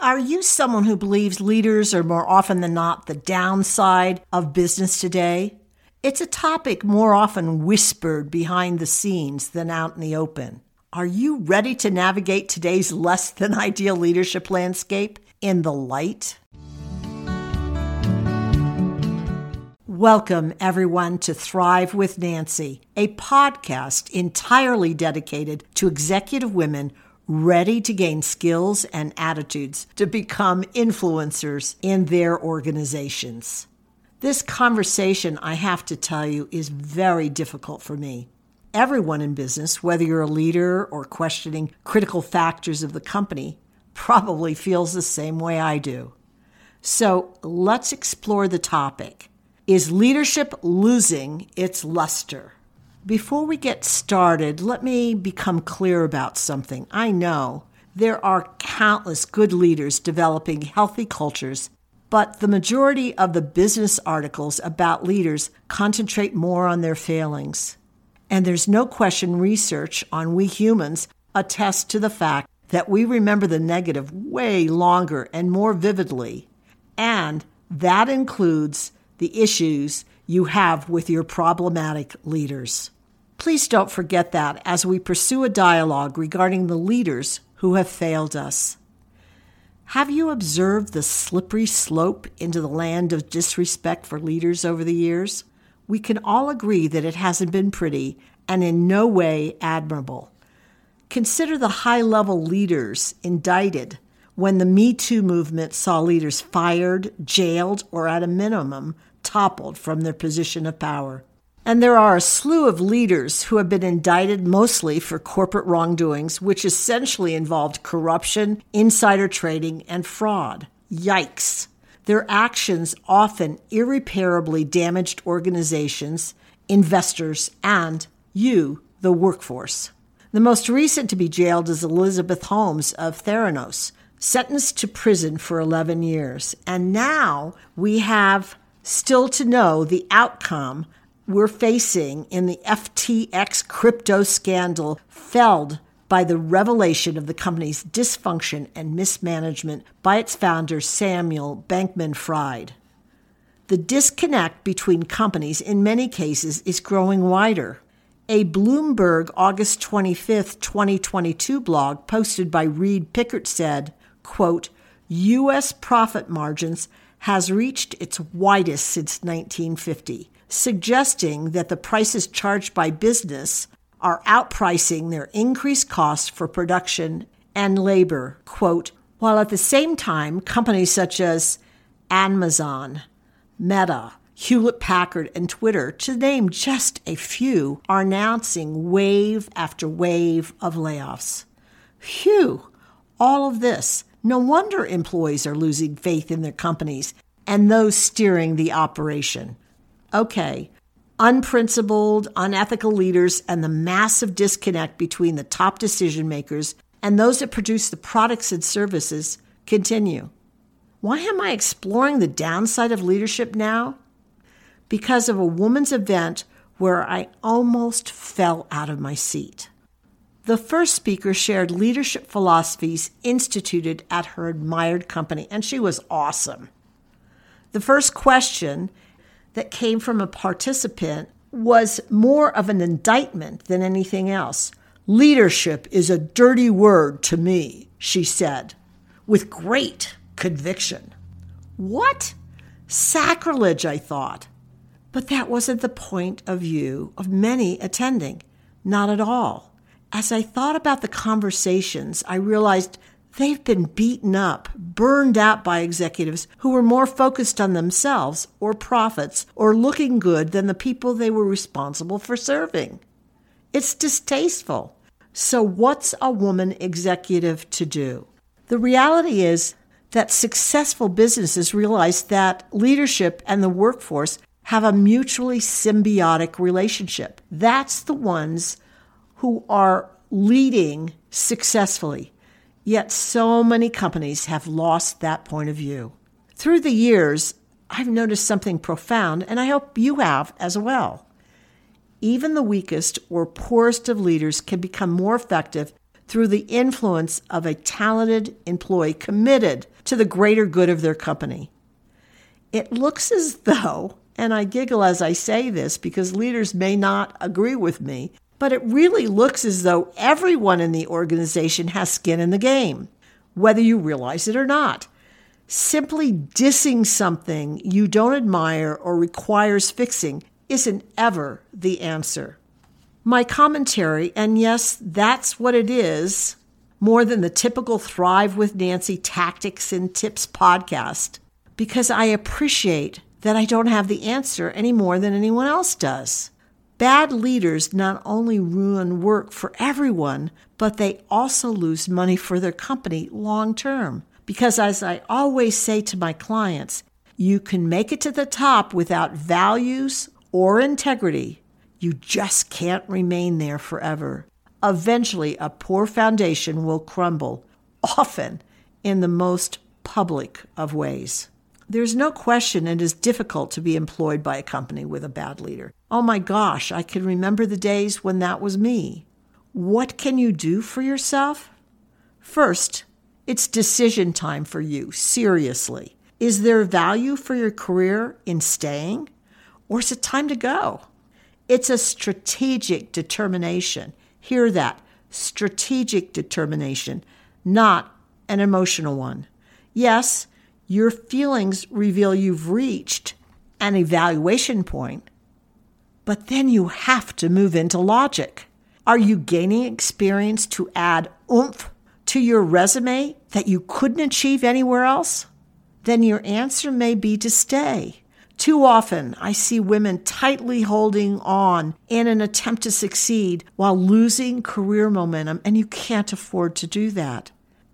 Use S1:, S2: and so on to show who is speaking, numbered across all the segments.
S1: are you someone who believes leaders are more often than not the downside of business today? It's a topic more often whispered behind the scenes than out in the open. Are you ready to navigate today's less than ideal leadership landscape in the light? Welcome, everyone, to Thrive with Nancy, a podcast entirely dedicated to executive women ready to gain skills and attitudes to become influencers in their organizations. This conversation, I have to tell you, is very difficult for me. Everyone in business, whether you're a leader or questioning critical factors of the company, probably feels the same way I do. So let's explore the topic. Is leadership losing its luster? Before we get started, let me become clear about something. I know there are countless good leaders developing healthy cultures, but the majority of the business articles about leaders concentrate more on their failings. And there's no question research on we humans attests to the fact that we remember the negative way longer and more vividly. And that includes the issues you have with your problematic leaders. Please don't forget that as we pursue a dialogue regarding the leaders who have failed us. Have you observed the slippery slope into the land of disrespect for leaders over the years? We can all agree that it hasn't been pretty and in no way admirable. Consider the high level leaders indicted when the Me Too movement saw leaders fired, jailed, or at a minimum toppled from their position of power. And there are a slew of leaders who have been indicted mostly for corporate wrongdoings, which essentially involved corruption, insider trading, and fraud. Yikes. Their actions often irreparably damaged organizations, investors, and you, the workforce. The most recent to be jailed is Elizabeth Holmes of Theranos, sentenced to prison for 11 years. And now we have still to know the outcome we're facing in the FTX crypto scandal felled by the revelation of the company's dysfunction and mismanagement by its founder, Samuel Bankman Fried. The disconnect between companies in many cases is growing wider. A Bloomberg August 25, 2022 blog posted by Reade Pickert said, quote, U.S. profit margins has reached its widest since 1950, suggesting that the prices charged by business are outpricing their increased costs for production and labor, quote, while at the same time, companies such as Amazon, Meta, Hewlett Packard, and Twitter, to name just a few, are announcing wave after wave of layoffs. Phew! All of this no wonder employees are losing faith in their companies and those steering the operation. Okay, unprincipled, unethical leaders and the massive disconnect between the top decision makers and those that produce the products and services continue. Why am I exploring the downside of leadership now? Because of a woman's event where I almost fell out of my seat. The first speaker shared leadership philosophies instituted at her admired company, and she was awesome. The first question that came from a participant was more of an indictment than anything else. Leadership is a dirty word to me, she said, with great conviction. What? Sacrilege, I thought. But that wasn't the point of view of many attending. Not at all. As I thought about the conversations, I realized they've been beaten up, burned out by executives who were more focused on themselves or profits or looking good than the people they were responsible for serving. It's distasteful. So, what's a woman executive to do? The reality is that successful businesses realize that leadership and the workforce have a mutually symbiotic relationship. That's the ones who are leading successfully. Yet so many companies have lost that point of view. Through the years, I've noticed something profound, and I hope you have as well. Even the weakest or poorest of leaders can become more effective through the influence of a talented employee committed to the greater good of their company. It looks as though, and I giggle as I say this because leaders may not agree with me, but it really looks as though everyone in the organization has skin in the game, whether you realize it or not. Simply dissing something you don't admire or requires fixing isn't ever the answer. My commentary, and yes, that's what it is, more than the typical Thrive with Nancy tactics and tips podcast, because I appreciate that I don't have the answer any more than anyone else does. Bad leaders not only ruin work for everyone, but they also lose money for their company long term. Because as I always say to my clients, you can make it to the top without values or integrity. You just can't remain there forever. Eventually, a poor foundation will crumble, often in the most public of ways. There's no question it is difficult to be employed by a company with a bad leader. Oh my gosh, I can remember the days when that was me. What can you do for yourself? First, it's decision time for you, seriously. Is there value for your career in staying, or is it time to go? It's a strategic determination. Hear that strategic determination, not an emotional one. Yes, your feelings reveal you've reached an evaluation point, but then you have to move into logic. Are you gaining experience to add oomph to your resume that you couldn't achieve anywhere else? Then your answer may be to stay. Too often, I see women tightly holding on in an attempt to succeed while losing career momentum, and you can't afford to do that.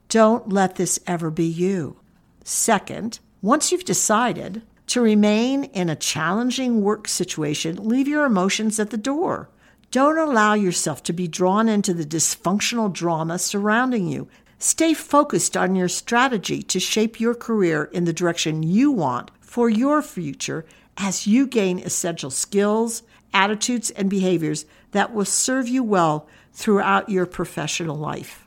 S1: Don't let this ever be you. Second, once you've decided to remain in a challenging work situation, leave your emotions at the door. Don't allow yourself to be drawn into the dysfunctional drama surrounding you. Stay focused on your strategy to shape your career in the direction you want for your future as you gain essential skills, attitudes, and behaviors that will serve you well throughout your professional life.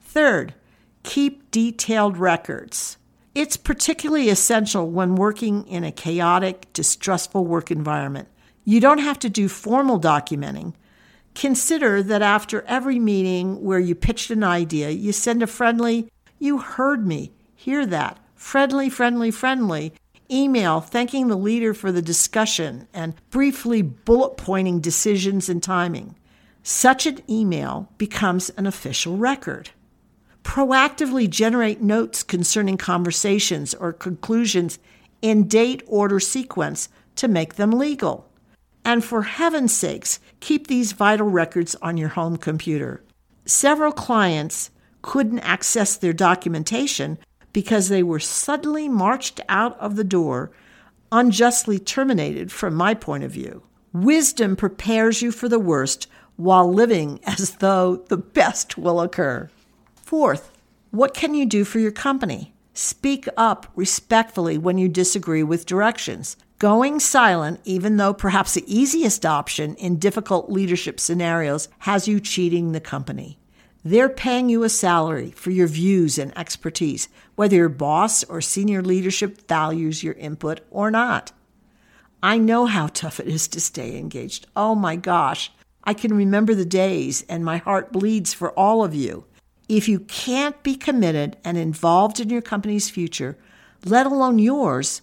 S1: Third, keep detailed records. It's particularly essential when working in a chaotic, distrustful work environment. You don't have to do formal documenting. Consider that after every meeting where you pitched an idea, you send a friendly, you heard me, hear that, friendly, friendly, friendly email thanking the leader for the discussion and briefly bullet pointing decisions and timing. Such an email becomes an official record proactively generate notes concerning conversations or conclusions in date order sequence to make them legal. And for heaven's sakes, keep these vital records on your home computer. Several clients couldn't access their documentation because they were suddenly marched out of the door, unjustly terminated from my point of view. Wisdom prepares you for the worst while living as though the best will occur. Fourth, what can you do for your company? Speak up respectfully when you disagree with directions. Going silent, even though perhaps the easiest option in difficult leadership scenarios, has you cheating the company. They're paying you a salary for your views and expertise, whether your boss or senior leadership values your input or not. I know how tough it is to stay engaged. Oh my gosh, I can remember the days, and my heart bleeds for all of you. If you can't be committed and involved in your company's future, let alone yours,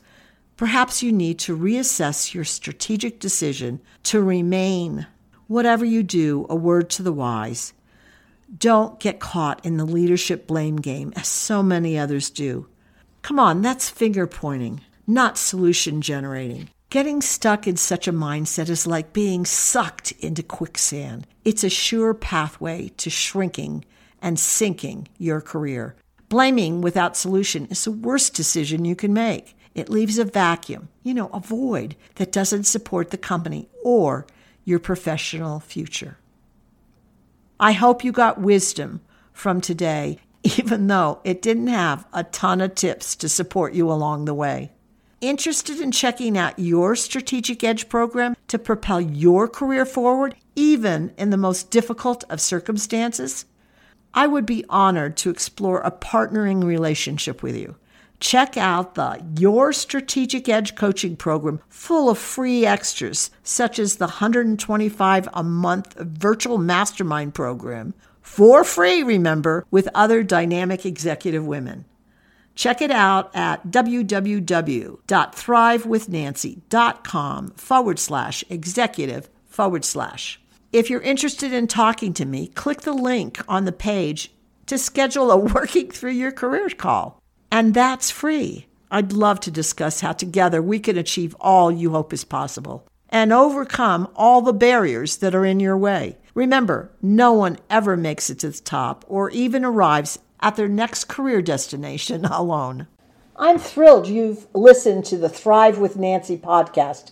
S1: perhaps you need to reassess your strategic decision to remain. Whatever you do, a word to the wise. Don't get caught in the leadership blame game as so many others do. Come on, that's finger pointing, not solution generating. Getting stuck in such a mindset is like being sucked into quicksand. It's a sure pathway to shrinking and sinking your career. Blaming without solution is the worst decision you can make. It leaves a vacuum, you know, a void that doesn't support the company or your professional future. I hope you got wisdom from today, even though it didn't have a ton of tips to support you along the way. Interested in checking out your Strategic Edge program to propel your career forward, even in the most difficult of circumstances? I would be honored to explore a partnering relationship with you. Check out the Your Strategic Edge coaching program full of free extras, such as the 125 a month virtual mastermind program, for free, remember, with other dynamic executive women. Check it out at www.thrivewithnancy.com forward slash executive forward slash. If you're interested in talking to me, click the link on the page to schedule a working through your career call. And that's free. I'd love to discuss how together we can achieve all you hope is possible and overcome all the barriers that are in your way. Remember, no one ever makes it to the top or even arrives at their next career destination alone. I'm thrilled you've listened to the Thrive with Nancy podcast.